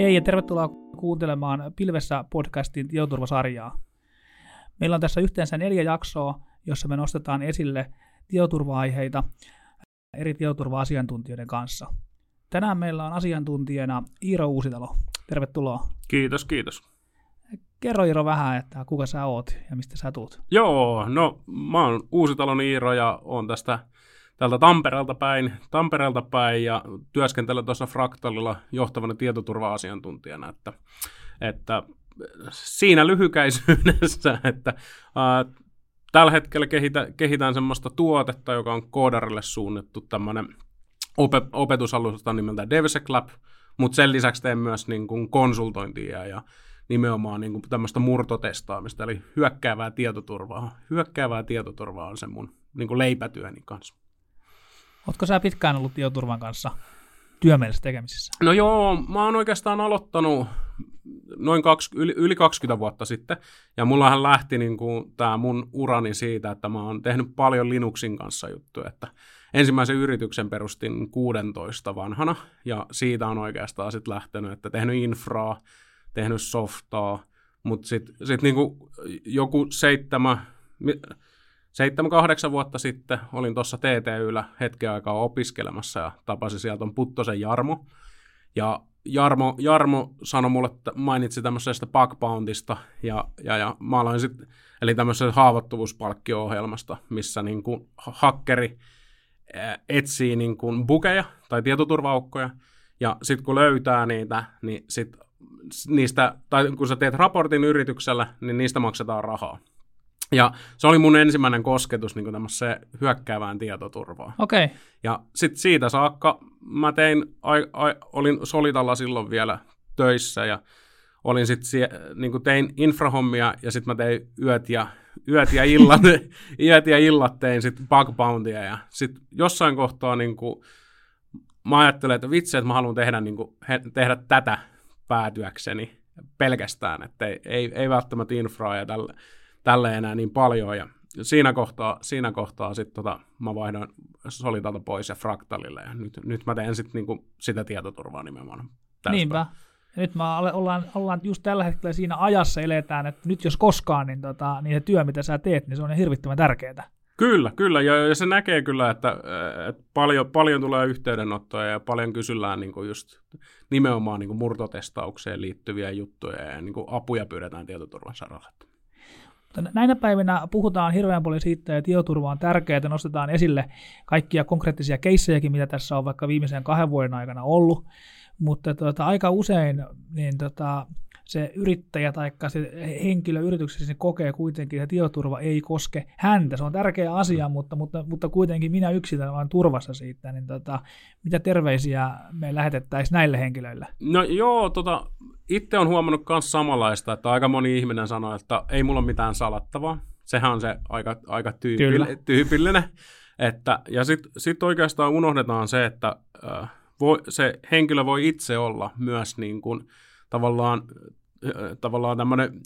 Hei ja tervetuloa kuuntelemaan Pilvessä podcastin tietoturvasarjaa. Meillä on tässä yhteensä neljä jaksoa, jossa me nostetaan esille tietoturva-aiheita eri tietoturva-asiantuntijoiden kanssa. Tänään meillä on asiantuntijana Iiro Uusitalo. Tervetuloa. Kiitos, kiitos. Kerro Iiro vähän, että kuka sä oot ja mistä sä tuut. Joo, no mä oon Uusitalon Iiro ja oon tästä täältä Tampereelta päin, Tampereelta päin ja työskentelen tuossa Fraktalilla johtavana tietoturva-asiantuntijana, että, että siinä lyhykäisyydessä, että ää, tällä hetkellä kehitä, kehitään semmoista tuotetta, joka on koodarille suunnattu tämmöinen opet- opetusalusta nimeltä DevSec Lab, mutta sen lisäksi teen myös niin kuin konsultointia ja nimenomaan niin kuin tämmöistä murtotestaamista, eli hyökkäävää tietoturvaa. Hyökkäävää tietoturvaa on se mun niin kuin leipätyöni kanssa. Oletko sä pitkään ollut tietoturvan kanssa työmielessä tekemisissä? No joo, mä oon oikeastaan aloittanut noin kaksi, yli, yli 20 vuotta sitten, ja mullahan lähti niin kuin, tämä mun urani siitä, että mä oon tehnyt paljon Linuxin kanssa juttuja, että ensimmäisen yrityksen perustin 16 vanhana, ja siitä on oikeastaan sitten lähtenyt, että tehnyt infraa, tehnyt softaa, mutta sitten sit niinku joku seitsemän, seitsemän, kahdeksan vuotta sitten olin tuossa TTYllä hetken aikaa opiskelemassa ja tapasin sieltä on Puttosen Jarmo. Ja Jarmo, Jarmo sanoi mulle, että mainitsi tämmöisestä bug bountysta ja, ja, ja mä aloin sitten, eli tämmöisestä haavoittuvuuspalkkio-ohjelmasta, missä niin kuin hakkeri etsii niin kuin bukeja tai tietoturvaukkoja, ja sitten kun löytää niitä, niin sit niistä, tai kun sä teet raportin yrityksellä, niin niistä maksetaan rahaa. Ja se oli mun ensimmäinen kosketus niin tämmöiseen hyökkäävään tietoturvaan. Okei. Okay. Ja sitten siitä saakka mä tein, ai, ai, olin Solitalla silloin vielä töissä ja olin sitten niin tein infrahommia ja sitten mä tein yöt ja, yöt ja illat, yöt ja illat tein sitten bug bountyä ja sitten jossain kohtaa niin kuin, mä ajattelin, että vitsi, että mä haluan tehdä, niin kuin, he, tehdä tätä päätyäkseni pelkästään, että ei, ei, ei välttämättä infraa ja tälle, tälle enää niin paljon. Ja siinä kohtaa, siinä kohtaa sitten tota, mä vaihdoin Solitalta pois ja Fractalille ja nyt, nyt mä teen sit niinku sitä tietoturvaa nimenomaan. Niinpä. Ja nyt mä ollaan, ollaan just tällä hetkellä siinä ajassa eletään, että nyt jos koskaan, niin, tota, niin se työ, mitä sä teet, niin se on hirvittävän tärkeää. Kyllä, kyllä, ja, ja se näkee kyllä, että, että paljon, paljon tulee yhteydenottoja ja paljon kysyllään niin kuin just nimenomaan niin kuin murtotestaukseen liittyviä juttuja ja niin kuin apuja pyydetään tietoturvan saralla. Näinä päivinä puhutaan hirveän paljon siitä, että tietoturva on tärkeää, nostetaan esille kaikkia konkreettisia keissejäkin, mitä tässä on vaikka viimeisen kahden vuoden aikana ollut, mutta tuota, aika usein niin tota, se yrittäjä tai se henkilö yrityksessä niin kokee kuitenkin, että tietoturva ei koske häntä. Se on tärkeä asia, mutta, mutta, mutta kuitenkin minä yksilön olen turvassa siitä. Niin tota, mitä terveisiä me lähetettäisiin näille henkilöille? No joo, tota, itse on huomannut myös samanlaista, että aika moni ihminen sanoo, että ei mulla ole mitään salattavaa. Sehän on se aika, aika tyypillinen. tyypillinen. Että, ja sitten sit oikeastaan unohdetaan se, että äh, voi, se henkilö voi itse olla myös niin kuin, tavallaan tavallaan tämmöinen,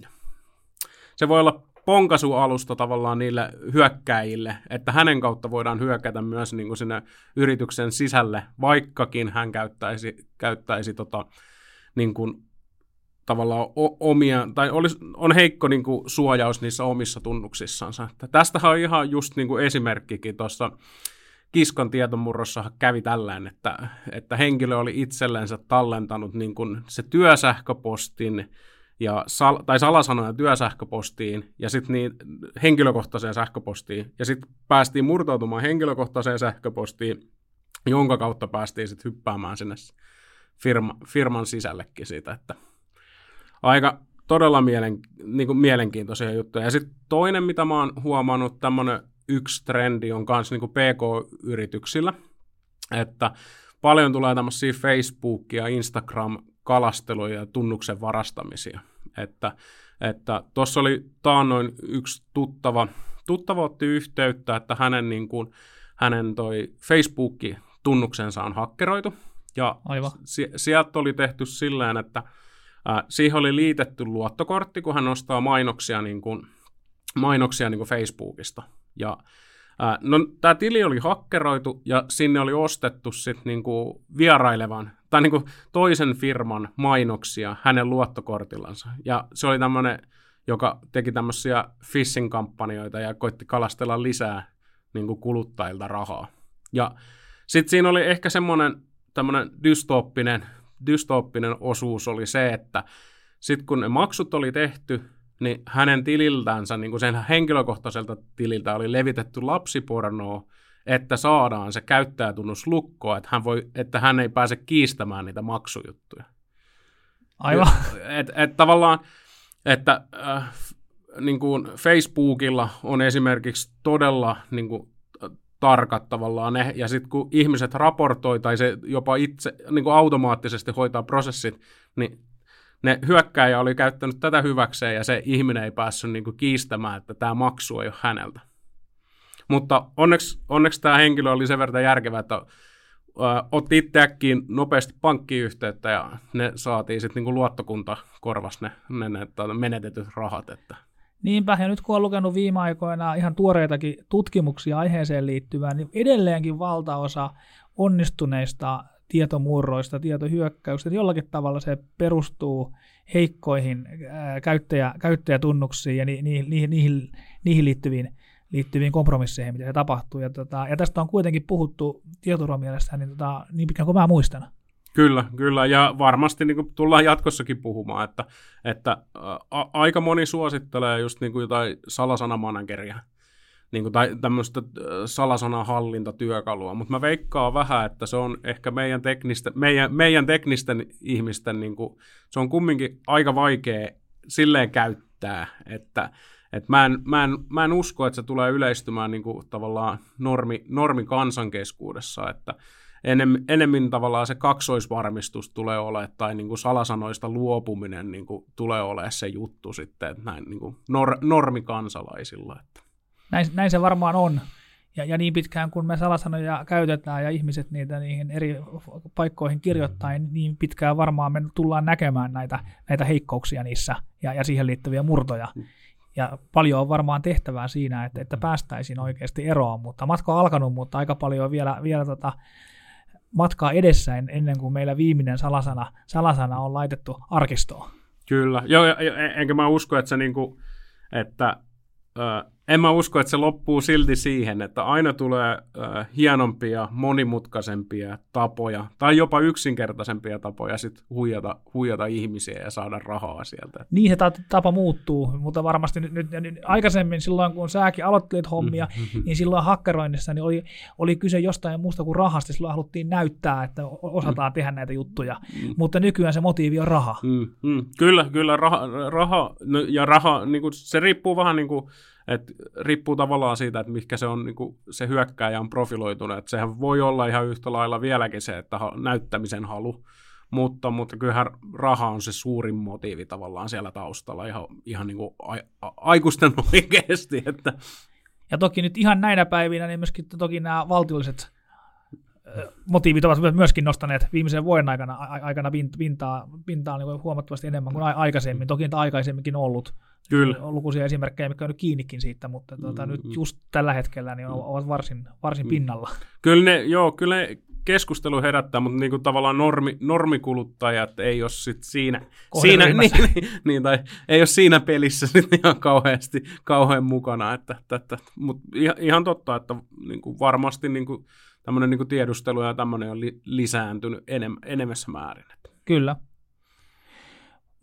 se voi olla ponkasualusta tavallaan niille hyökkäjille, että hänen kautta voidaan hyökätä myös niin kuin sinne yrityksen sisälle, vaikkakin hän käyttäisi, käyttäisi tota, niin kuin, tavallaan omia, tai olisi, on heikko niin kuin, suojaus niissä omissa tunnuksissansa. Että tästähän on ihan just niin kuin esimerkkikin tuossa Kiskon tietomurrossa kävi tällään, että, että henkilö oli itsellensä tallentanut niin kuin se työsähköpostin ja sal, tai salasanoja työsähköpostiin ja sitten niin henkilökohtaiseen sähköpostiin. Ja sitten päästiin murtautumaan henkilökohtaiseen sähköpostiin, jonka kautta päästiin sitten hyppäämään sinne firma, firman sisällekin siitä, että aika todella mielen, niin kuin mielenkiintoisia juttuja. Ja sitten toinen, mitä mä oon huomannut, tämmöinen yksi trendi on myös niin PK-yrityksillä, että paljon tulee tämmöisiä Facebook- ja Instagram-kalasteluja ja tunnuksen varastamisia. Että että tuossa oli taannoin yksi tuttava, tuttava otti yhteyttä, että hänen, niin kuin, hänen toi Facebook-tunnuksensa on hakkeroitu. Ja Aivan. Si- sieltä oli tehty silleen, että siihen oli liitetty luottokortti, kun hän ostaa mainoksia, niin kuin, mainoksia niin kuin Facebookista. Ja no, tämä tili oli hakkeroitu ja sinne oli ostettu sit niinku vierailevan tai niinku toisen firman mainoksia hänen luottokortillansa. Ja se oli tämmöinen, joka teki tämmöisiä phishing-kampanjoita ja koitti kalastella lisää niinku kuluttajilta rahaa. Ja sitten siinä oli ehkä semmoinen dystooppinen, dystooppinen osuus oli se, että sitten kun ne maksut oli tehty, niin hänen tililtänsä, niin kuin sen henkilökohtaiselta tililtä oli levitetty lapsipornoa, että saadaan se käyttäjätunnus lukkoa, että hän, voi, että hän ei pääse kiistämään niitä maksujuttuja. Aivan. Et, et tavallaan, että äh, niin kuin Facebookilla on esimerkiksi todella niin kuin, tarkat tavallaan ne, ja sitten kun ihmiset raportoi tai se jopa itse niin kuin automaattisesti hoitaa prosessit, niin ne hyökkäjä oli käyttänyt tätä hyväkseen ja se ihminen ei päässyt niin kuin kiistämään, että tämä maksu ei ole häneltä. Mutta onneksi, onneksi tämä henkilö oli sen verran järkevä, että otti itse äkkiin nopeasti pankkiyhteyttä ja ne saatiin sitten niin luottokunta korvas ne, ne, ne menetetyt rahat. Että. Niinpä, ja nyt kun on lukenut viime aikoina ihan tuoreitakin tutkimuksia aiheeseen liittyvään, niin edelleenkin valtaosa onnistuneista tietomurroista, tietohyökkäyksistä, niin jollakin tavalla se perustuu heikkoihin käyttäjä, käyttäjätunnuksiin ja ni, ni, ni, niihin, niihin liittyviin, liittyviin kompromisseihin, mitä se tapahtuu. Ja, tota, ja tästä on kuitenkin puhuttu tietoturvamielessä niin, tota, niin pitkään kuin mä muistan. Kyllä, kyllä, ja varmasti niin kuin tullaan jatkossakin puhumaan, että, että ä, aika moni suosittelee just niin kuin jotain salasanamanageria, niin kuin, tai tämmöistä salasanahallintatyökalua, mutta mä veikkaan vähän, että se on ehkä meidän, teknistä, meidän, meidän teknisten ihmisten, niin kuin, se on kumminkin aika vaikea silleen käyttää, että et mä, en, mä, en, mä en usko, että se tulee yleistymään niin kuin, tavallaan normi, normi kansankeskuudessa, että enemmän, enemmän tavallaan se kaksoisvarmistus tulee olemaan, tai niin kuin salasanoista luopuminen niin kuin, tulee olemaan se juttu sitten, että näin niin kuin nor, normikansalaisilla. Että. Näin, näin se varmaan on. Ja, ja niin pitkään kun me salasanoja käytetään ja ihmiset niitä niihin eri paikkoihin kirjoittaa, niin, niin pitkään varmaan me tullaan näkemään näitä, näitä heikkouksia niissä ja, ja siihen liittyviä murtoja. Ja paljon on varmaan tehtävää siinä, että, että päästäisiin oikeasti eroon, mutta matka on alkanut, mutta aika paljon on vielä, vielä tota, matkaa edessä ennen kuin meillä viimeinen salasana, salasana on laitettu arkistoon. Kyllä, joo, enkä mä usko, että se niinku, että ö, en mä usko, että se loppuu silti siihen, että aina tulee äh, hienompia, monimutkaisempia tapoja, tai jopa yksinkertaisempia tapoja sit huijata, huijata ihmisiä ja saada rahaa sieltä. Niin se tapa muuttuu, mutta varmasti nyt, nyt, nyt aikaisemmin silloin, kun säkin aloittelit hommia, mm-hmm. niin silloin hakkeroinnissa niin oli, oli kyse jostain muusta kuin rahasta, silloin haluttiin näyttää, että osataan mm. tehdä näitä juttuja, mm. mutta nykyään se motiivi on raha. Mm-hmm. Kyllä, kyllä, raha, raha no, ja raha, niin kuin, se riippuu vähän niin kuin, et riippuu tavallaan siitä, että mikä se on niin kuin se hyökkääjä on profiloitunut. Et sehän voi olla ihan yhtä lailla vieläkin se, että näyttämisen halu, mutta, mutta kyllähän raha on se suurin motiivi tavallaan siellä taustalla ihan, ihan niin kuin a, a, aikuisten oikeasti. Että. Ja toki nyt ihan näinä päivinä, niin myöskin toki nämä valtiolliset motiivit ovat myöskin nostaneet viimeisen vuoden aikana, aikana pintaa, pintaa niin huomattavasti enemmän kuin aikaisemmin. Toki niitä aikaisemminkin ollut. Kyllä. On lukuisia esimerkkejä, mitkä on nyt kiinnikin siitä, mutta tuota, mm, nyt just tällä hetkellä niin ovat varsin, varsin mm. pinnalla. Kyllä ne, joo, kyllä ne keskustelu herättää, mutta niin kuin tavallaan normi, normikuluttajat ei ole sit siinä, siinä niin, niin, niin, tai ei ole siinä pelissä sit ihan kauheasti kauhean mukana. Että, että, että, mutta ihan, ihan totta, että niin kuin varmasti niin kuin, tämmöinen niin tiedustelu ja tämmöinen on li, lisääntynyt enem, enemmässä määrin. Kyllä.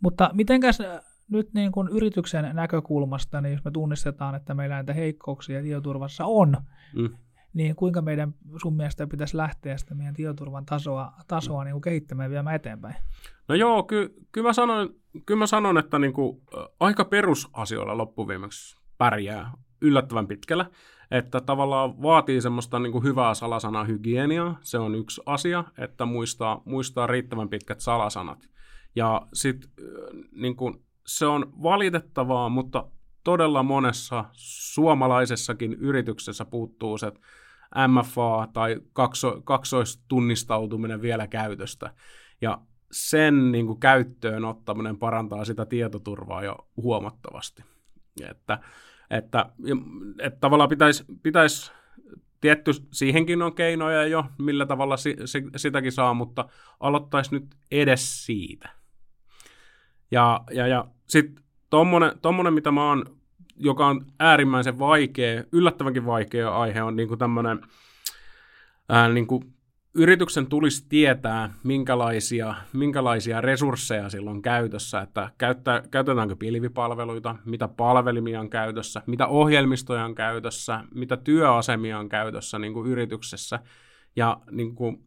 Mutta mitenkäs nyt niin kuin yrityksen näkökulmasta, niin jos me tunnistetaan, että meillä näitä heikkouksia tietoturvassa on, mm. niin kuinka meidän sun mielestä pitäisi lähteä sitä meidän tietoturvan tasoa, tasoa niin kuin kehittämään viemään eteenpäin? No joo, ky, kyllä, mä sanon, kyllä mä sanon, että niin kuin, aika perusasioilla loppuviimeksi pärjää yllättävän pitkällä. Että tavallaan vaatii semmoista niin kuin hyvää salasanahygieniaa, se on yksi asia, että muistaa, muistaa riittävän pitkät salasanat. Ja sitten niin kuin, se on valitettavaa, mutta todella monessa suomalaisessakin yrityksessä puuttuu se MFA tai kakso, kaksoistunnistautuminen vielä käytöstä. Ja sen niin kuin, käyttöön ottaminen parantaa sitä tietoturvaa jo huomattavasti. Että, että, että tavallaan pitäisi pitäisi tietty, siihenkin on keinoja jo, millä tavalla si, si, sitäkin saa, mutta aloittaisi nyt edes siitä. Ja, ja, ja sitten tommonen, tommonen, mitä mä oon, joka on äärimmäisen vaikea, yllättävänkin vaikea aihe, on niinku tämmöinen niinku yrityksen tulisi tietää, minkälaisia, minkälaisia resursseja sillä on käytössä, että käyttä, käytetäänkö pilvipalveluita, mitä palvelimia on käytössä, mitä ohjelmistoja on käytössä, mitä työasemia on käytössä niin kuin yrityksessä. Ja niin kuin,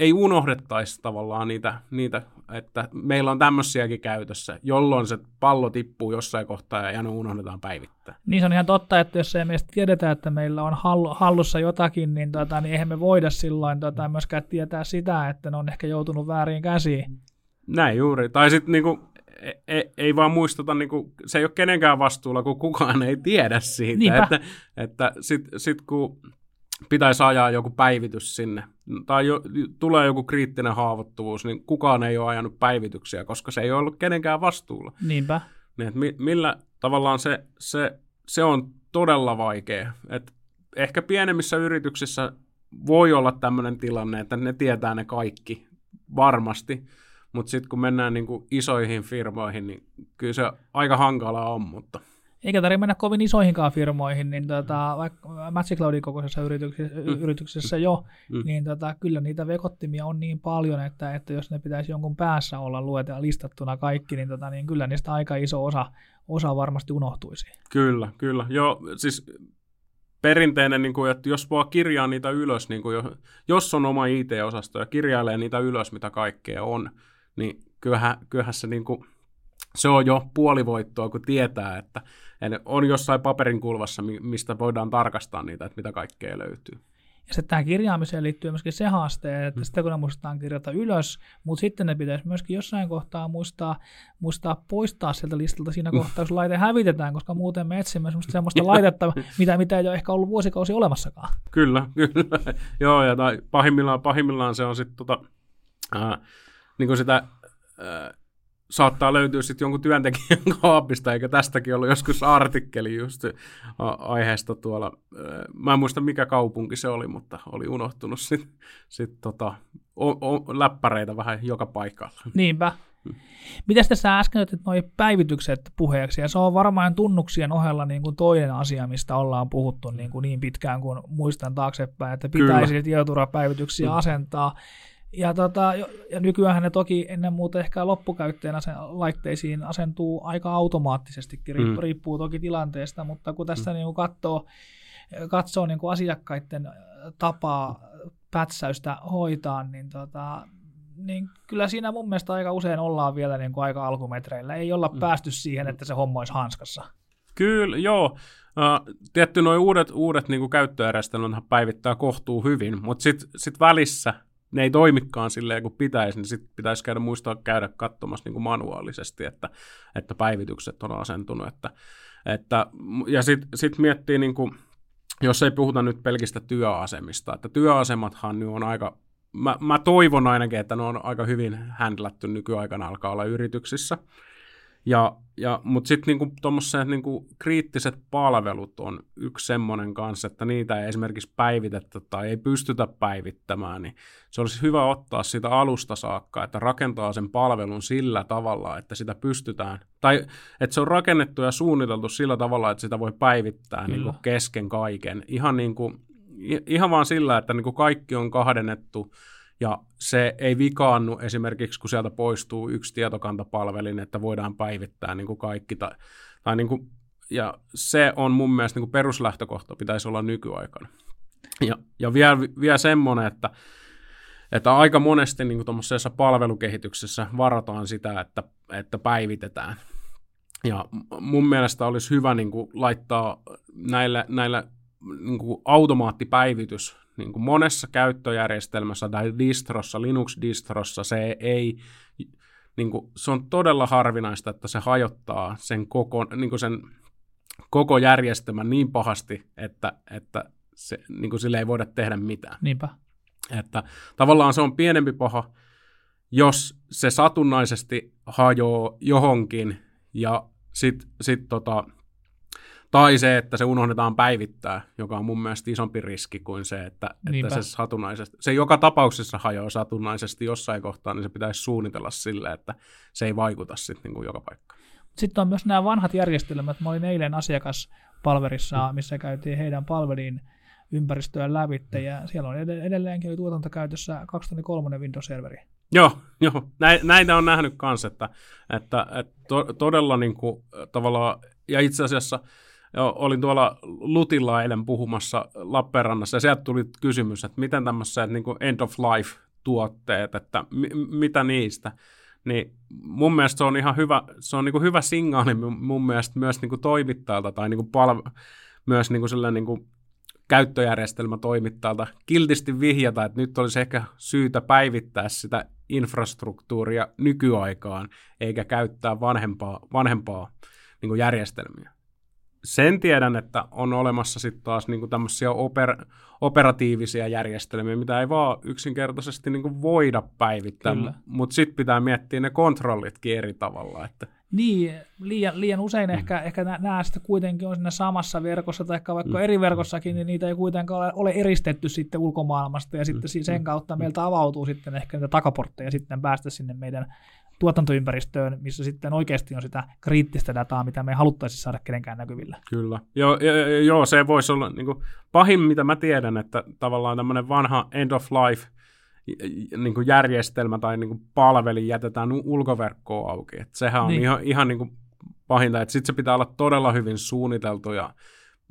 ei unohdettaisi tavallaan niitä, niitä, että meillä on tämmöisiäkin käytössä, jolloin se pallo tippuu jossain kohtaa ja ne unohdetaan päivittää. Niin se on ihan totta, että jos ei meistä tiedetä, että meillä on hallussa jotakin, niin, tota, niin eihän me voida silloin tota, myöskään tietää sitä, että ne on ehkä joutunut väärin käsiin. Näin juuri. Tai sitten niinku, ei, ei vaan muistuta, niinku, se ei ole kenenkään vastuulla, kun kukaan ei tiedä siitä. Niinpä. Että, että sitten sit kun pitäisi ajaa joku päivitys sinne, tai jo, tulee joku kriittinen haavoittuvuus, niin kukaan ei ole ajanut päivityksiä, koska se ei ole ollut kenenkään vastuulla. Niinpä. Niin, että mi, millä tavallaan se, se, se on todella vaikea. Et ehkä pienemmissä yrityksissä voi olla tämmöinen tilanne, että ne tietää ne kaikki varmasti, mutta sitten kun mennään niin kuin isoihin firmoihin, niin kyllä se aika hankalaa on, mutta eikä tarvitse mennä kovin isoihinkaan firmoihin, niin tota, vaikka Magic Cloudin kokoisessa yrityksessä, mm. yrityksessä jo, mm. niin tota, kyllä niitä vekottimia on niin paljon, että, että jos ne pitäisi jonkun päässä olla luetella listattuna kaikki, niin, tota, niin kyllä niistä aika iso osa, osa varmasti unohtuisi. Kyllä, kyllä. Joo, siis perinteinen, niin kuin, että jos vaan kirjaa niitä ylös, niin kuin, jos on oma IT-osasto ja kirjailee niitä ylös, mitä kaikkea on, niin kyllähän, kyllähän se, niin kuin, se on jo puolivoittoa, kun tietää, että on jossain paperin kulvassa, mistä voidaan tarkastaa niitä, että mitä kaikkea löytyy. Ja sitten tähän kirjaamiseen liittyy myöskin se haaste, että mm. sitten kun ne muistetaan kirjata ylös, mutta sitten ne pitäisi myöskin jossain kohtaa muistaa, muistaa poistaa sieltä listalta siinä kohtaa, jos laite hävitetään, koska muuten me etsimme semmoista, semmoista laitetta, mitä, mitä ei ole ehkä ollut vuosikausi olemassakaan. Kyllä, kyllä. Joo, ja tai pahimmillaan, pahimmillaan se on sitten tota, äh, niin sitä äh, saattaa löytyä sitten jonkun työntekijän kaapista, eikä tästäkin ollut joskus artikkeli just aiheesta tuolla. Mä en muista mikä kaupunki se oli, mutta oli unohtunut sitten sit tota, o, o, läppäreitä vähän joka paikalla. Niinpä. Hmm. Mitäs tässä äsken otit nuo päivitykset puheeksi, ja se on varmaan tunnuksien ohella niin kuin toinen asia, mistä ollaan puhuttu niin, kuin niin pitkään kuin muistan taaksepäin, että pitäisi tietoturvapäivityksiä hmm. asentaa. Ja, tota, ja nykyään ne toki ennen muuta ehkä loppukäyttäjän asen, laitteisiin asentuu aika automaattisestikin, riippuu, mm. riippuu toki tilanteesta, mutta kun tässä mm. niin katsoo, katsoo niin kuin asiakkaiden tapaa pätsäystä hoitaa, niin, tota, niin kyllä siinä mun mielestä aika usein ollaan vielä niin kuin aika alkumetreillä. Ei olla mm. päästy siihen, että se homma olisi hanskassa. Kyllä, joo. Uh, tietty nuo uudet, uudet niin käyttöjärjestelmät päivittää kohtuu hyvin, mutta sitten sit välissä ne ei toimikaan silleen kuin pitäisi, niin sitten pitäisi käydä muistaa käydä katsomassa niin kuin manuaalisesti, että, että päivitykset on asentunut. Että, että, ja sitten sit miettii, niin kuin, jos ei puhuta nyt pelkistä työasemista, että työasemathan nyt on aika, mä, mä toivon ainakin, että ne on aika hyvin händlätty nykyaikana alkaa olla yrityksissä, ja, ja, Mutta sitten niinku, tuommoiset niinku, kriittiset palvelut on yksi semmoinen kanssa, että niitä ei esimerkiksi päivitettä tai ei pystytä päivittämään, niin se olisi hyvä ottaa sitä alusta saakka, että rakentaa sen palvelun sillä tavalla, että sitä pystytään, tai että se on rakennettu ja suunniteltu sillä tavalla, että sitä voi päivittää niinku, kesken kaiken. Ihan, niinku, ihan vaan sillä, että niinku, kaikki on kahdennettu, ja se ei vikaannu esimerkiksi, kun sieltä poistuu yksi tietokantapalvelin, että voidaan päivittää niin kuin kaikki. Tai, tai niin kuin, ja se on mun mielestä niin kuin peruslähtökohta pitäisi olla nykyaikana. Ja, ja vielä, vielä semmoinen, että, että aika monesti niin tuommoisessa palvelukehityksessä varataan sitä, että, että päivitetään. Ja mun mielestä olisi hyvä niin kuin, laittaa näille, näille niin kuin automaattipäivitys niin kuin monessa käyttöjärjestelmässä tai distrossa, Linux-distrossa se ei, niin kuin, se on todella harvinaista, että se hajottaa sen koko, niin kuin sen koko järjestelmän niin pahasti, että, että se, niin kuin sille ei voida tehdä mitään. Niinpä. Että tavallaan se on pienempi paha, jos se satunnaisesti hajoaa johonkin ja sitten sit tota, Tai se, että se unohdetaan päivittää, joka on mun mielestä isompi riski kuin se, että, että se satunnaisesti, se joka tapauksessa hajoaa satunnaisesti jossain kohtaa, niin se pitäisi suunnitella sille, että se ei vaikuta sitten niin joka paikkaan. Sitten on myös nämä vanhat järjestelmät. Mä olin eilen asiakaspalverissa, mm. missä käytiin heidän palvelin ympäristöä lävitte, ja siellä on edelleenkin tuotantokäytössä 2003 Windows-serveri. Joo, joo. näitä on nähnyt kanssa, että, että, että to, todella niin kuin, tavallaan, ja itse asiassa jo, olin tuolla Lutilla eilen puhumassa Lappeenrannassa, ja sieltä tuli kysymys, että miten tämmöiset niin end of life tuotteet, että m- mitä niistä, niin mun mielestä se on ihan hyvä, se on niin kuin hyvä signaali mun mielestä myös niin kuin toimittajalta tai niin kuin palve, myös niin kuin niin kuin käyttöjärjestelmä toimittajalta kiltisti vihjata, että nyt olisi ehkä syytä päivittää sitä infrastruktuuria nykyaikaan, eikä käyttää vanhempaa, vanhempaa niin järjestelmiä. Sen tiedän, että on olemassa sitten taas niin kuin tämmöisiä oper, operatiivisia järjestelmiä, mitä ei vaan yksinkertaisesti niin kuin voida päivittää, mutta sitten pitää miettiä ne kontrollitkin eri tavalla. Että niin, liian, liian usein mm. ehkä, ehkä nämä sitten kuitenkin on siinä samassa verkossa tai vaikka mm. eri verkossakin, niin niitä ei kuitenkaan ole, ole eristetty sitten ulkomaailmasta ja sitten mm. sen kautta meiltä avautuu sitten ehkä niitä takaportteja sitten päästä sinne meidän tuotantoympäristöön, missä sitten oikeasti on sitä kriittistä dataa, mitä me ei haluttaisi saada kenenkään näkyvillä. Kyllä. Joo, joo se voisi olla niin kuin, pahin, mitä mä tiedän, että tavallaan tämmöinen vanha end of life – niin kuin järjestelmä tai niin kuin palveli jätetään ulkoverkkoon auki. Et sehän on niin. ihan, ihan niin kuin pahinta, että sitten se pitää olla todella hyvin suunniteltu ja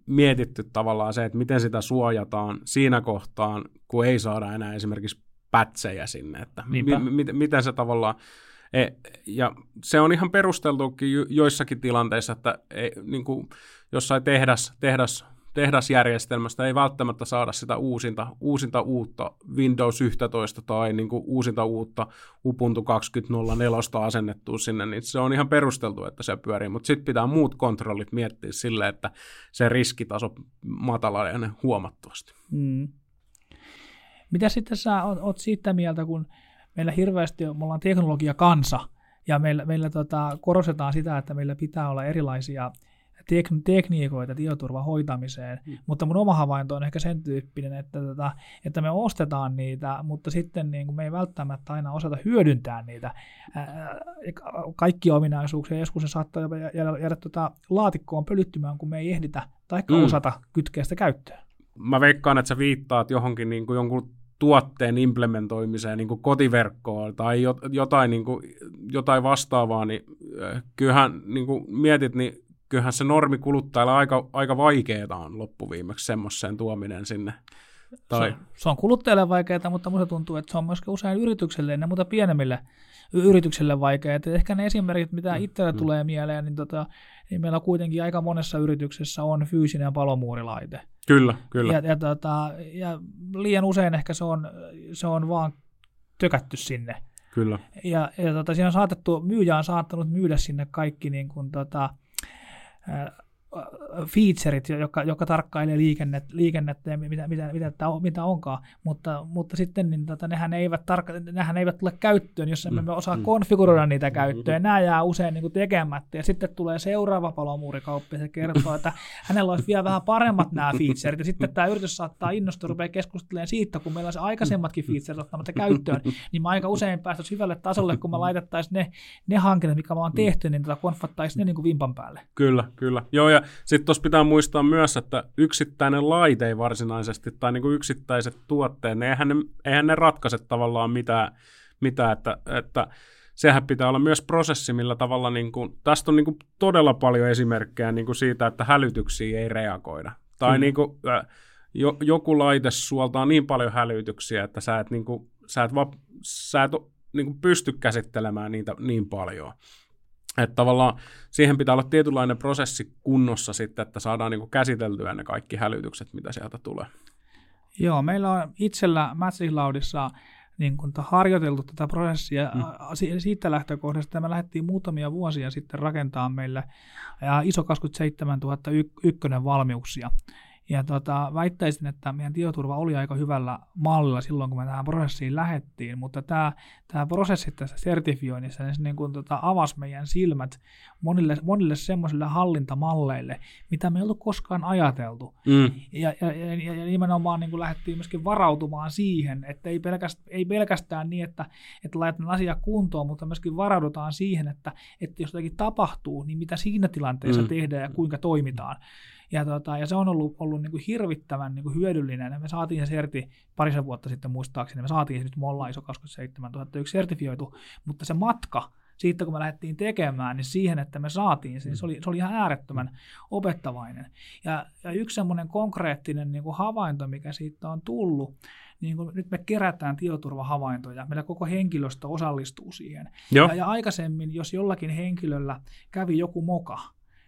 mietitty tavallaan se, että miten sitä suojataan siinä kohtaan, kun ei saada enää esimerkiksi pätsejä sinne, että mi- mi- miten se tavallaan, e- ja se on ihan perusteltukin joissakin tilanteissa, että ei, niin kuin jossain tehdas, tehdas tehdasjärjestelmästä ei välttämättä saada sitä uusinta, uusinta uutta Windows 11 tai niin kuin uusinta uutta Ubuntu 20.04 asennettua sinne, niin se on ihan perusteltu, että se pyörii, mutta sitten pitää muut kontrollit miettiä sille, että se riskitaso matala huomattavasti. Mm. Mitä sitten sä oot siitä mieltä, kun meillä hirveästi me ollaan teknologia kansa, ja meillä, meillä tota, korostetaan sitä, että meillä pitää olla erilaisia tek- tekniikoita tietoturvan hoitamiseen, mm. mutta mun oma havainto on ehkä sen tyyppinen, että, tota, että me ostetaan niitä, mutta sitten niin kuin me ei välttämättä aina osata hyödyntää niitä ää, kaikkia ominaisuuksia. Joskus se saattaa jäädä, jäädä, jäädä tota laatikkoon pölyttymään, kun me ei ehditä tai mm. osata kytkeä sitä käyttöön. Mä veikkaan, että sä viittaat johonkin niin kuin jonkun tuotteen implementoimiseen niin kuin kotiverkkoon tai jotain, niin kuin, jotain vastaavaa, niin kyllähän niin kuin mietit, niin kyllähän se normi kuluttajalla aika, aika vaikeaa on loppuviimeksi semmoiseen tuominen sinne. Tai... Se, se on kuluttajalle vaikeaa, mutta minusta tuntuu, että se on myöskin usein yritykselle ja muuta pienemmille yrityksille vaikeaa. Että ehkä ne esimerkit, mitä mm, itselle mm. tulee mieleen, niin, tota, niin meillä kuitenkin aika monessa yrityksessä on fyysinen palomuurilaite. Kyllä, kyllä. Ja, ja, tota, ja liian usein ehkä se on, se on vaan tökätty sinne. Kyllä. Ja, ja tota, siinä on saatettu, myyjä on saattanut myydä sinne kaikki niin kuin, tota, featuret, joka, joka tarkkailee liikennet, liikennettä ja mitä, mitä, mitä, mitä onkaan, mutta, mutta sitten niin, tota, nehän, eivät tarkka, nehän eivät tule käyttöön, jos emme mm, osaa mm, konfiguroida niitä mm, käyttöön. Mm, Nämä jää usein niin kuin tekemättä. Ja sitten tulee seuraava palomuurikauppi ja se kertoo, että hänellä olisi vielä vähän paremmat nämä featuret ja sitten tämä yritys saattaa innostua rupeaa keskustelemaan siitä, kun meillä olisi aikaisemmatkin featuret ottamatta käyttöön, niin mä aika usein päästäisiin hyvälle tasolle, kun me laitettaisiin ne, ne hankinnat, mikä me on tehty, niin tota konfattaisiin ne niin kuin vimpan päälle. Kyllä, kyllä. Joo, ja sitten tuossa pitää muistaa myös, että yksittäinen laite ei varsinaisesti, tai niin kuin yksittäiset tuotteet, ne eihän, ne, eihän ne ratkaise tavallaan mitään, mitään että, että sehän pitää olla myös prosessi, millä tavalla, niin kuin, tästä on niin kuin todella paljon esimerkkejä niin kuin siitä, että hälytyksiä ei reagoida. Tai hmm. niin kuin, jo, joku laite suoltaa niin paljon hälytyksiä, että sä et, niin kuin, sä et, va, sä et niin kuin pysty käsittelemään niitä niin paljon. Että tavallaan siihen pitää olla tietynlainen prosessi kunnossa sitten, että saadaan niin käsiteltyä ne kaikki hälytykset, mitä sieltä tulee. Joo, meillä on itsellä Magic Cloudissa niin kuin harjoiteltu tätä prosessia mm. siitä lähtökohdasta, että me lähdettiin muutamia vuosia sitten rakentaa meille ISO 27001 valmiuksia. Ja tota, väittäisin, että meidän tietoturva oli aika hyvällä mallilla silloin, kun me tähän prosessiin lähettiin, mutta tämä, tämä prosessi tässä sertifioinnissa, niin se niin kuin, tota, avasi meidän silmät monille, monille semmoisille hallintamalleille, mitä me ei ollut koskaan ajateltu. Mm. Ja, ja, ja, ja nimenomaan niin kuin lähdettiin myöskin varautumaan siihen, että ei pelkästään, ei pelkästään niin, että, että laitetaan asia kuntoon, mutta myöskin varaudutaan siihen, että, että jos jotakin tapahtuu, niin mitä siinä tilanteessa mm. tehdään ja kuinka toimitaan. Ja, tota, ja se on ollut, ollut niin kuin hirvittävän niin kuin hyödyllinen. Me saatiin se serti parisen vuotta sitten muistaakseni. Me saatiin se nyt, me ollaan ISO 27001 sertifioitu, mutta se matka siitä, kun me lähdettiin tekemään, niin siihen, että me saatiin se, se oli, se oli ihan äärettömän opettavainen. Ja, ja yksi semmoinen konkreettinen niin kuin havainto, mikä siitä on tullut, niin kuin nyt me kerätään tietoturvahavaintoja, meillä koko henkilöstö osallistuu siihen. Ja, ja aikaisemmin, jos jollakin henkilöllä kävi joku moka,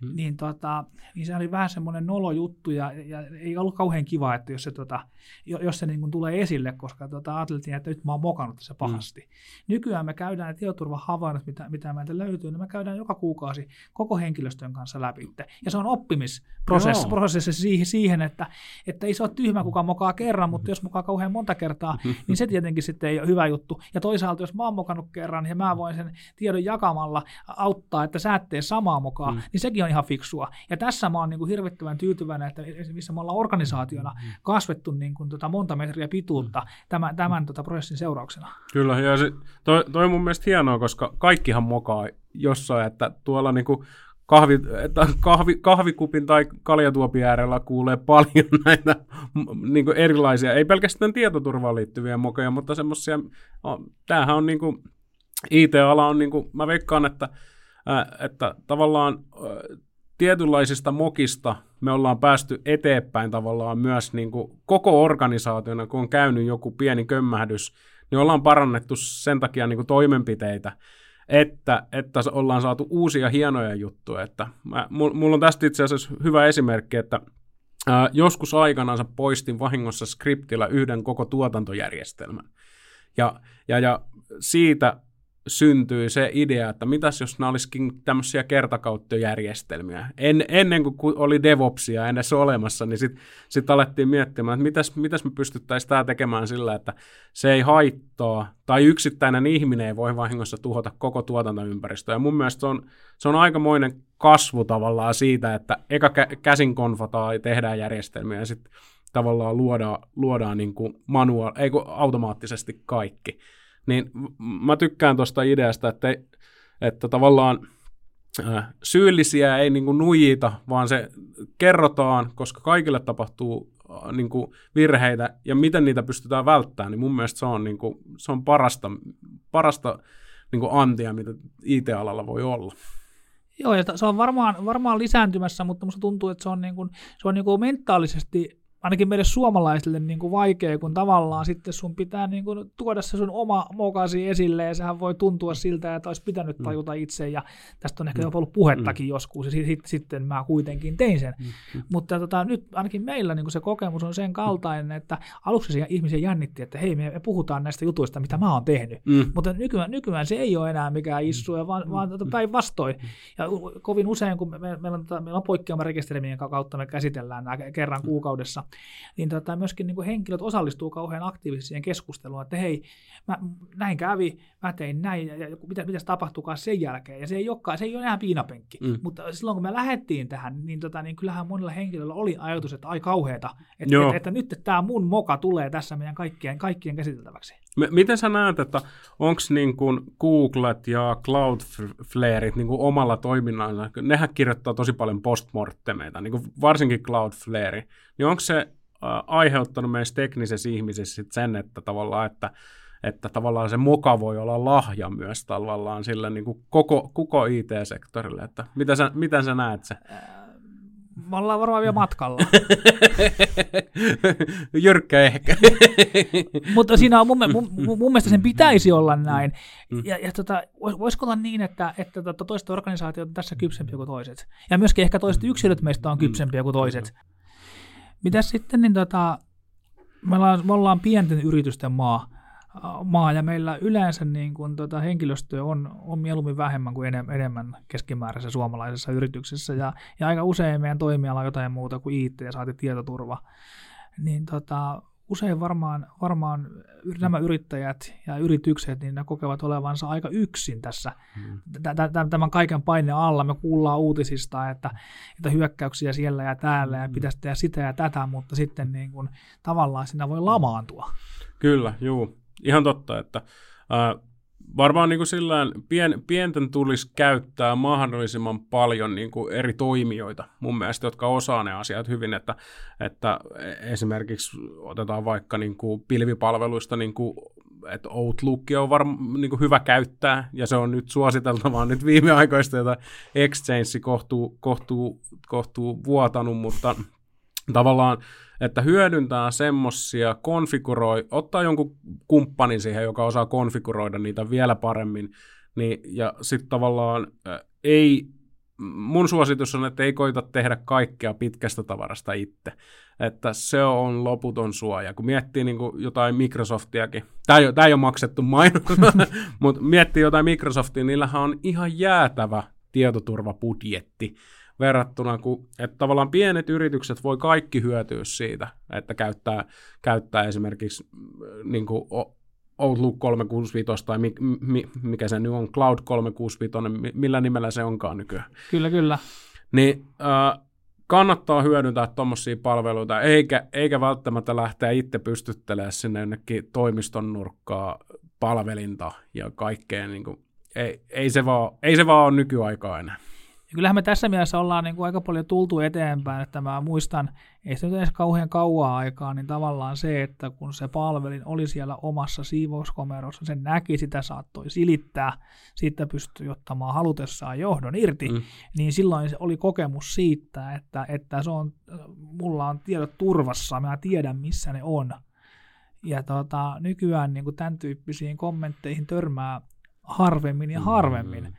hmm. niin, tota, niin se oli vähän semmoinen nolo juttu ja, ja ei ollut kauhean kiva, että jos se, tota, jos se niin kuin tulee esille, koska tota, ajateltiin, että nyt mä oon mokannut se pahasti. Hmm. Nykyään me käydään ne tietoturvahavainnot, mitä, mitä meiltä löytyy, niin me käydään joka kuukausi koko henkilöstön kanssa läpi. Ja se on oppimisprosessi prosessi siihen, siihen että, että ei se ole tyhmä, kuka mokaa kerran, mutta jos mokaa kauhean monta kertaa, niin se tietenkin sitten ei ole hyvä juttu. Ja toisaalta, jos mä oon mokannut kerran ja mä voin sen tiedon jakamalla auttaa, että sä et tee samaa mokaa, hmm. niin sekin on ihan fiksua. Ja tässä mä oon niin kuin hirvittävän tyytyväinen, että missä me ollaan organisaationa mm-hmm. kasvettu niin kuin tota monta metriä pituutta mm. tämän, tämän tota prosessin seurauksena. Kyllä, ja se, toi, toi on mun mielestä hienoa, koska kaikkihan mokaa jossain, että tuolla niin kuin kahvi, että kahvi, kahvikupin tai kaljatuopin äärellä kuulee paljon näitä niin kuin erilaisia, ei pelkästään tietoturvaan liittyviä mokoja, mutta semmoisia, tämähän on niin kuin, IT-ala on, niin kuin, mä veikkaan, että, että tavallaan tietynlaisista mokista me ollaan päästy eteenpäin tavallaan myös niin kuin koko organisaationa, kun on käynyt joku pieni kömmähdys, niin ollaan parannettu sen takia niin kuin toimenpiteitä, että, että ollaan saatu uusia hienoja juttuja. Että mä, mulla on tästä itse asiassa hyvä esimerkki, että ää, joskus aikanaan poistin vahingossa skriptillä yhden koko tuotantojärjestelmän. Ja, ja, ja siitä syntyi se idea, että mitäs jos nämä olisikin tämmöisiä kertakauttojärjestelmiä. En, ennen kuin oli DevOpsia edes olemassa, niin sitten sit alettiin miettimään, että mitäs, mitäs me pystyttäisiin tämä tekemään sillä, että se ei haittaa, tai yksittäinen ihminen ei voi vahingossa tuhota koko tuotantoympäristöä. Ja mun mielestä se on, se on aikamoinen kasvu tavallaan siitä, että eka kä- käsin konfataan ja tehdään järjestelmiä, ja sitten tavallaan luodaan, luodaan niin kuin manuaal, ei kun automaattisesti kaikki. Niin mä tykkään tuosta ideasta, että, että tavallaan äh, syyllisiä ei niin kuin nuijita, vaan se kerrotaan, koska kaikille tapahtuu äh, niin kuin virheitä ja miten niitä pystytään välttämään, niin mun mielestä se on, niin kuin, se on parasta, parasta niin kuin antia, mitä IT-alalla voi olla. Joo, ja se on varmaan, varmaan lisääntymässä, mutta musta tuntuu, että se on, niin kuin, se on niin kuin mentaalisesti ainakin meille suomalaisille niin kuin vaikea, kun tavallaan sitten sun pitää niin kuin tuoda se sun oma mokasi esille, ja sehän voi tuntua siltä, että olisi pitänyt mm. tajuta itse, ja tästä on ehkä mm. jopa ollut puhettakin mm. joskus, ja sitten, sitten mä kuitenkin tein sen. Mm. Mutta tota, nyt ainakin meillä niin kuin se kokemus on sen kaltainen, että aluksi ihmisiä jännitti, että hei, me puhutaan näistä jutuista, mitä mä oon tehnyt. Mm. Mutta nykyään, nykyään se ei ole enää mikään issu, vaan, vaan tota, päinvastoin. Ja kovin usein, kun me, me, meillä on, tota, meillä on poikkeamarekisterimien kautta me käsitellään nämä kerran kuukaudessa, niin tota, myöskin niin kuin henkilöt osallistuu kauhean aktiivisesti siihen keskusteluun, että hei, mä, näin kävi, mä tein näin, ja, ja mitä, mitä tapahtuukaan sen jälkeen. Ja se ei, olekaan, se ei ole enää piinapenkki. Mm. Mutta silloin, kun me lähdettiin tähän, niin, tota, niin kyllähän monilla henkilöillä oli ajatus, että ai kauheeta, että, että, että nyt että tämä mun moka tulee tässä meidän kaikkien, kaikkien käsiteltäväksi. Miten sä näet, että onko niin kuin Googlet ja Cloudflareit niin kuin omalla toiminnalla, nehän kirjoittaa tosi paljon postmortemeita, niin kuin varsinkin Cloudflare, niin onko se aiheuttanut meissä teknisessä ihmisessä sit sen, että tavallaan, että, että tavallaan se moka voi olla lahja myös tavallaan sille niin kuin koko, koko IT-sektorille, että mitä sä, miten sä näet se? Me ollaan varmaan vielä matkalla. Jyrkkä ehkä. Mutta siinä on mun, mun, mun mielestä sen pitäisi olla näin. Mm. Ja, ja tota, voisiko olla niin, että, että tota, toiset organisaatiot on tässä kypsempiä kuin toiset? Ja myöskin ehkä toiset yksilöt meistä on kypsempiä kuin toiset. Mitäs sitten, niin tota, me ollaan, me ollaan pienten yritysten maa. Maa, ja meillä yleensä niin kuin, tota, henkilöstöä on, on mieluummin vähemmän kuin enemmän keskimääräisessä suomalaisessa yrityksessä, ja, ja aika usein meidän toimiala on jotain muuta kuin IT ja saati tietoturva. Niin tota, usein varmaan, varmaan nämä yrittäjät ja yritykset, niin ne kokevat olevansa aika yksin tässä hmm. tämän kaiken paineen alla. Me kuullaan uutisista, että, että hyökkäyksiä siellä ja täällä ja hmm. pitäisi tehdä sitä ja tätä, mutta sitten niin kuin, tavallaan siinä voi lamaantua. Kyllä, juu. Ihan totta, että äh, varmaan niin kuin sillään pien, pienten tulisi käyttää mahdollisimman paljon niin kuin eri toimijoita mun mielestä, jotka osaa ne asiat hyvin, että, että esimerkiksi otetaan vaikka niin kuin pilvipalveluista niin kuin että Outlook on varma, niin hyvä käyttää, ja se on nyt suositeltavaa nyt viime aikoista, jota Exchange kohtuu, kohtuu, kohtuu vuotanut, mutta tavallaan että hyödyntää semmosia, konfiguroi, ottaa jonkun kumppanin siihen, joka osaa konfiguroida niitä vielä paremmin, niin, ja sitten tavallaan äh, ei, mun suositus on, että ei koita tehdä kaikkea pitkästä tavarasta itse. Että se on loputon suoja. Kun miettii niin kuin jotain Microsoftiakin, tämä ei, tämä ei ole maksettu mainos, mutta miettii jotain Microsoftia, niillähän on ihan jäätävä tietoturvabudjetti verrattuna, kun, että tavallaan pienet yritykset voi kaikki hyötyä siitä, että käyttää, käyttää esimerkiksi mm, niin kuin Outlook 365 tai mi, mi, mikä se nyt on, Cloud 365, millä nimellä se onkaan nykyään. Kyllä, kyllä. Niin äh, kannattaa hyödyntää tuommoisia palveluita, eikä, eikä välttämättä lähteä itse pystyttelemään sinne jonnekin toimiston nurkkaa palvelinta ja kaikkea. Niin kuin, ei, ei, se vaan, ei se vaan ole nykyaikaa enää. Ja kyllähän me tässä mielessä ollaan niin kuin aika paljon tultu eteenpäin, että mä muistan, ei se nyt edes kauhean kauaa aikaa, niin tavallaan se, että kun se palvelin oli siellä omassa siivouskomerossa, sen näki, sitä saattoi silittää, siitä pystyi ottamaan halutessaan johdon irti, mm. niin silloin se oli kokemus siitä, että, että se on, mulla on tiedot turvassa, mä tiedän missä ne on. Ja tota, nykyään niin kuin tämän tyyppisiin kommentteihin törmää harvemmin ja harvemmin. Mm.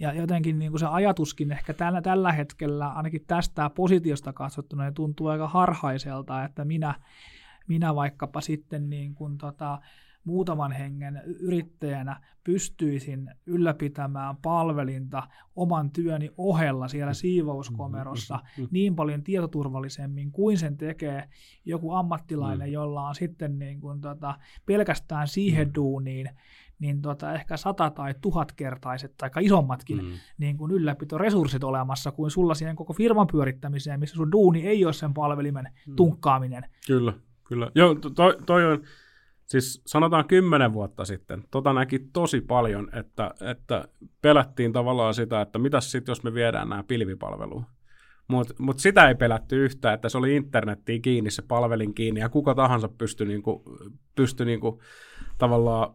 Ja jotenkin niin kuin se ajatuskin ehkä tällä, tällä hetkellä, ainakin tästä positiosta katsottuna, niin tuntuu aika harhaiselta, että minä, minä vaikkapa sitten niin kuin tota, muutaman hengen yrittäjänä pystyisin ylläpitämään palvelinta oman työni ohella siellä siivouskomerossa mm-hmm. niin paljon tietoturvallisemmin kuin sen tekee joku ammattilainen, mm. jolla on sitten niin kuin tota, pelkästään siihen mm. duuniin niin tota, ehkä sata- tai tuhatkertaiset tai isommatkin mm. niin kuin ylläpitoresurssit olemassa kuin sulla siihen koko firman pyörittämiseen, missä sun duuni ei ole sen palvelimen mm. tunkkaaminen. Kyllä, kyllä. Joo, toi, toi on, siis sanotaan kymmenen vuotta sitten, tota näki tosi paljon, että, että pelättiin tavallaan sitä, että mitäs sitten, jos me viedään nämä pilvipalveluun. Mutta mut sitä ei pelätty yhtään, että se oli internettiin kiinni, se palvelin kiinni, ja kuka tahansa pystyi niinku, pystyi niinku, tavallaan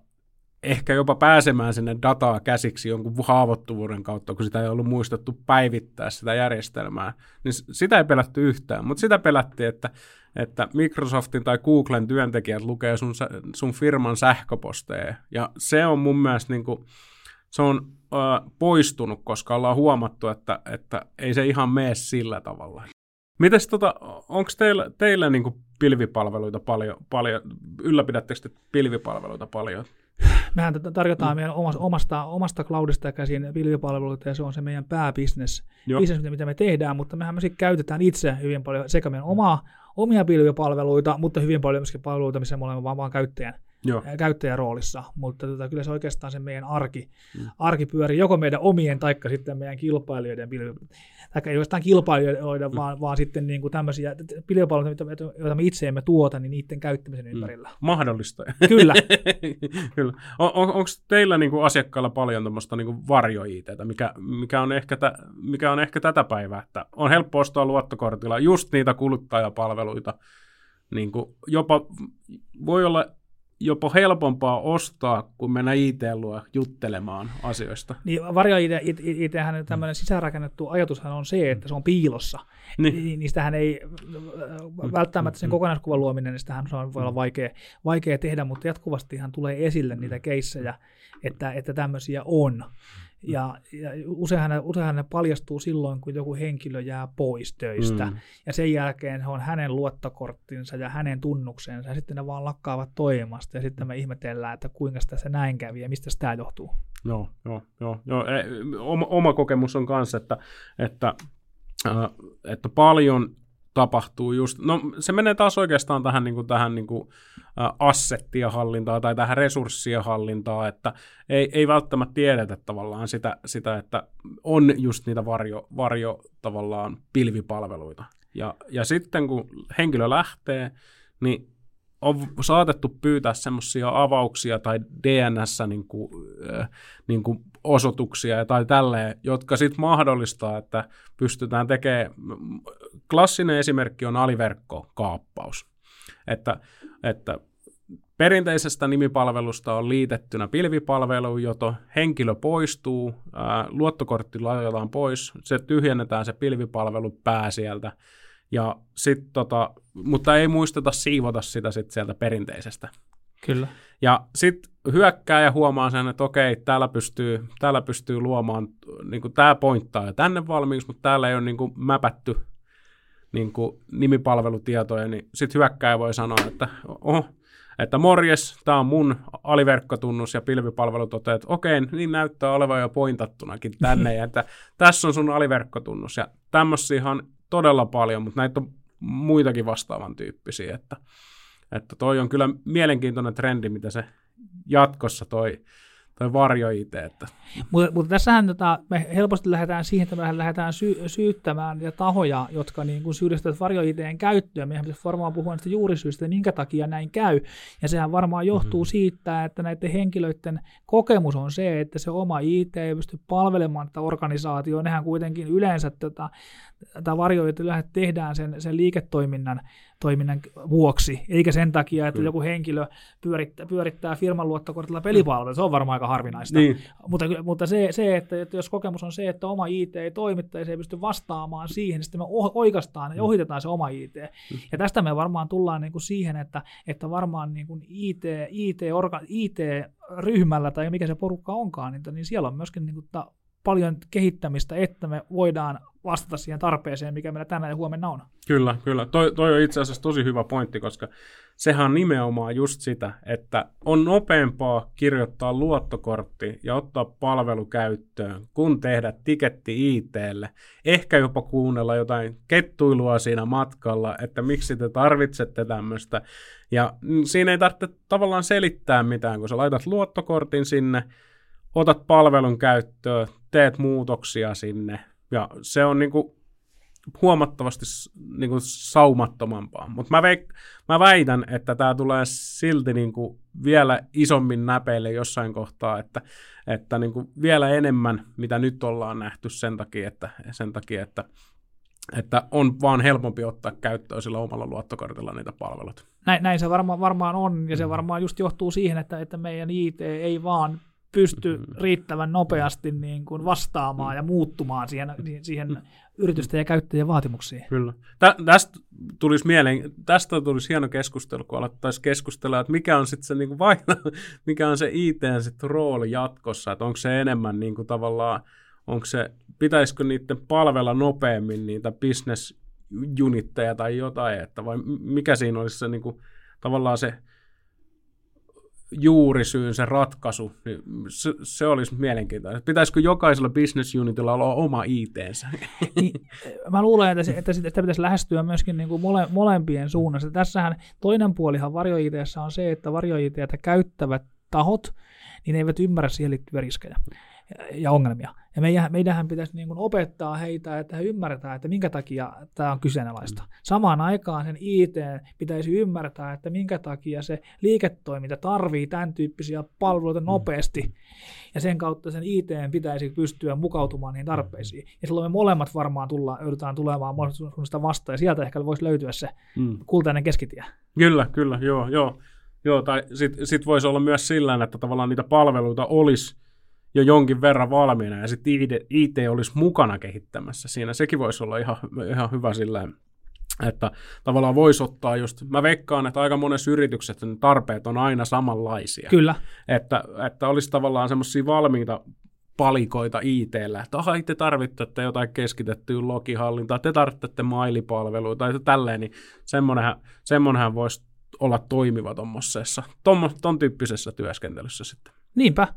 ehkä jopa pääsemään sinne dataa käsiksi jonkun haavoittuvuuden kautta, kun sitä ei ollut muistettu päivittää sitä järjestelmää, niin sitä ei pelätty yhtään, mutta sitä pelättiin, että, että Microsoftin tai Googlen työntekijät lukee sun, sun firman sähköposteja, ja se on mun mielestä niin kuin, se on ö, poistunut, koska ollaan huomattu, että, että ei se ihan mene sillä tavalla. Mites tota, onko teillä, teillä niin kuin pilvipalveluita paljon, paljon, ylläpidättekö te pilvipalveluita paljon? Mehän tarjotaan mm. meidän omasta, omasta cloudista käsin pilvipalveluita, ja se on se meidän pääbisnes, business, mitä me tehdään, mutta mehän myös käytetään itse hyvin paljon sekä meidän omaa, omia pilvipalveluita, mutta hyvin paljon myöskin palveluita, missä me olemme vaan, vaan käyttäjän Joo. käyttäjäroolissa, mutta tota, kyllä se oikeastaan se meidän arki, mm. arki pyörii joko meidän omien taikka sitten meidän kilpailijoiden tai ei oikeastaan kilpailijoiden, mm. vaan, vaan sitten niin kuin tämmöisiä pilvipalveluita, joita me itse emme tuota, niin niiden käyttämisen mm. ympärillä. Mahdollista. Kyllä. kyllä. On, on, onko teillä niin kuin asiakkailla paljon tuommoista niin varjo mikä, mikä, on ehkä tä, mikä on ehkä tätä päivää, että on helppo ostaa luottokortilla just niitä kuluttajapalveluita, niin kuin jopa voi olla jopa helpompaa ostaa, kuin mennä IT-luo juttelemaan asioista. Niin varjo IT-hän tämmöinen sisäänrakennettu ajatushan on se, että se on piilossa. Niin. Niin sitähän ei välttämättä sen kokonaiskuvan luominen, niin sitähän se on, voi olla vaikea, vaikea tehdä, mutta jatkuvastihan tulee esille niitä keissejä, että, että tämmöisiä on. Ja, ja useinhan, ne, useinhan ne paljastuu silloin, kun joku henkilö jää pois töistä. Mm. Ja sen jälkeen se on hänen luottokorttinsa ja hänen tunnuksensa. Ja sitten ne vaan lakkaavat toimasta. Ja sitten me ihmetellään, että kuinka sitä se näin kävi ja mistä tämä johtuu. Joo, joo, joo. joo. E, oma, oma kokemus on kanssa, että, että, äh, että paljon tapahtuu just, no se menee taas oikeastaan tähän, niin kuin, tähän niin kuin, assettien hallintaan tai tähän resurssien hallintaan, että ei, ei välttämättä tiedetä tavallaan sitä, sitä, että on just niitä varjo, varjo tavallaan pilvipalveluita. Ja, ja sitten kun henkilö lähtee, niin on saatettu pyytää semmoisia avauksia tai DNS niin kuin, äh, niin kuin osoituksia tai tälleen, jotka sitten mahdollistaa, että pystytään tekemään, klassinen esimerkki on aliverkkokaappaus, että, että perinteisestä nimipalvelusta on liitettynä pilvipalvelu, joto henkilö poistuu, luottokortti laitetaan pois, se tyhjennetään se pilvipalvelu pää sieltä, ja sit tota, mutta ei muisteta siivota sitä sit sieltä perinteisestä. Kyllä. Ja sitten hyökkää ja huomaa sen, että okei, täällä pystyy, täällä pystyy luomaan, niin tämä pointtaa jo tänne valmiiksi, mutta täällä ei ole niin kuin mäpätty niin kuin nimipalvelutietoja, niin sitten hyökkääjä voi sanoa, että oho, että morjes, tämä on mun aliverkkotunnus ja pilvipalvelu toteaa, että okei, niin näyttää olevan jo pointattunakin tänne, ja että tässä on sun aliverkkotunnus, ja tämmöisiä ihan todella paljon, mutta näitä on muitakin vastaavan tyyppisiä, että, että toi on kyllä mielenkiintoinen trendi, mitä se jatkossa toi tai varjo IT. Että. Mutta, mutta tässähän tota, me helposti lähdetään siihen, että me lähdetään sy- syyttämään ja tahoja, jotka niin kuin syyllistävät varjo ITn käyttöä. Meidän pitäisi varmaan puhua näistä juurisyistä, minkä takia näin käy. Ja sehän varmaan johtuu mm-hmm. siitä, että näiden henkilöiden kokemus on se, että se oma IT ei pysty palvelemaan tätä organisaatioa. Nehän kuitenkin yleensä tota, tämä varjoita tehdään sen, sen liiketoiminnan toiminnan vuoksi, eikä sen takia, että Kyllä. joku henkilö pyörittää, pyörittää firman luottokortilla pelipalvelua. Se on varmaan aika harvinaista. Niin. Mutta, mutta se, se että, että jos kokemus on se, että oma IT ei toimi tai se ei pysty vastaamaan siihen, niin sitten me oikastaan ja mm. ohitetaan se oma IT. Mm. Ja tästä me varmaan tullaan niin kuin siihen, että, että varmaan niin kuin IT, IT, orga, IT-ryhmällä tai mikä se porukka onkaan, niin, niin siellä on myöskin niin kuin ta, paljon kehittämistä, että me voidaan vastata siihen tarpeeseen, mikä meillä tänään ja huomenna on. Kyllä, kyllä. Toi, toi on itse asiassa tosi hyvä pointti, koska sehän on nimenomaan just sitä, että on nopeampaa kirjoittaa luottokortti ja ottaa palvelu käyttöön, kun tehdä tiketti ITlle. Ehkä jopa kuunnella jotain kettuilua siinä matkalla, että miksi te tarvitsette tämmöistä. Ja siinä ei tarvitse tavallaan selittää mitään, kun sä laitat luottokortin sinne, otat palvelun käyttöön, teet muutoksia sinne, ja se on niin kuin huomattavasti niin kuin saumattomampaa. Mutta mä, veik- mä väitän, että tämä tulee silti niin kuin vielä isommin näpeille jossain kohtaa, että, että niin kuin vielä enemmän, mitä nyt ollaan nähty sen takia, että, sen takia, että että on vaan helpompi ottaa käyttöön sillä omalla luottokortilla niitä palveluita. Näin, näin se varma, varmaan on, ja se mm. varmaan just johtuu siihen, että, että meidän IT ei vaan pysty mm-hmm. riittävän nopeasti niin kuin vastaamaan ja muuttumaan siihen, siihen mm. yritysten ja käyttäjien vaatimuksiin. Kyllä. Tä, tästä, tulisi mieleen, tästä tulisi hieno keskustelu, kun alettaisiin keskustella, että mikä on sitten se, niin kuin vaina, mikä on se IT sit rooli jatkossa, että onko se enemmän niin kuin tavallaan, onko se, pitäisikö niiden palvella nopeammin niitä business unitteja tai jotain, että vai mikä siinä olisi se niin kuin, tavallaan se juurisyyn, se ratkaisu, niin se, se olisi mielenkiintoista. Pitäisikö jokaisella business unitilla olla oma IT-nsä? Niin, mä luulen, että, se, että sitä pitäisi lähestyä myöskin niin kuin mole, molempien suunnasta. Tässähän toinen puolihan varjo on se, että varjo käyttävät tahot, niin ne eivät ymmärrä siihen liittyviä riskejä ja ongelmia. Ja meidän, meidänhän pitäisi niin kuin opettaa heitä, että he ymmärtää, että minkä takia tämä on kyseenalaista. Samaan aikaan sen IT pitäisi ymmärtää, että minkä takia se liiketoiminta tarvii tämän tyyppisiä palveluita mm. nopeasti. Ja sen kautta sen IT pitäisi pystyä mukautumaan niihin tarpeisiin. Ja silloin me molemmat varmaan tullaan, joudutaan tulemaan mahdollisuudesta vastaan, ja sieltä ehkä voisi löytyä se mm. kultainen keskitie. Kyllä, kyllä, joo, joo. Joo, tai sitten sit voisi olla myös sillä että tavallaan niitä palveluita olisi jo jonkin verran valmiina ja sitten IT olisi mukana kehittämässä siinä. Sekin voisi olla ihan, ihan hyvä sillä että tavallaan voisi ottaa just, mä veikkaan, että aika monessa yrityksessä tarpeet on aina samanlaisia. Kyllä. Että, että olisi tavallaan semmoisia valmiita palikoita ITllä, että aha, te tarvitsette jotain keskitettyä logihallintaa, te tarvitsette mailipalveluita tai tälleen, niin semmoinenhan voisi olla toimiva tuommoisessa, ton tyyppisessä työskentelyssä sitten. Niinpä.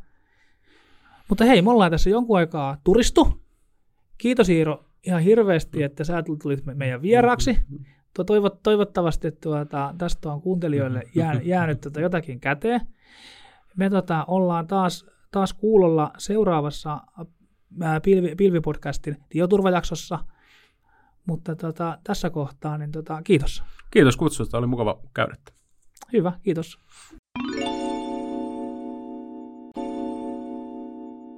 Mutta hei, me ollaan tässä jonkun aikaa turistu. Kiitos Iiro ihan hirveästi, että sä tulit meidän vieraaksi. Toivot, toivottavasti että tuota, tästä on kuuntelijoille jää, jäänyt tuota jotakin käteen. Me tota, ollaan taas, taas kuulolla seuraavassa ää, pilvi, Pilvipodcastin tietoturvajaksossa, mutta tota, tässä kohtaa niin tota, kiitos. Kiitos kutsusta, oli mukava käydä. Hyvä, kiitos.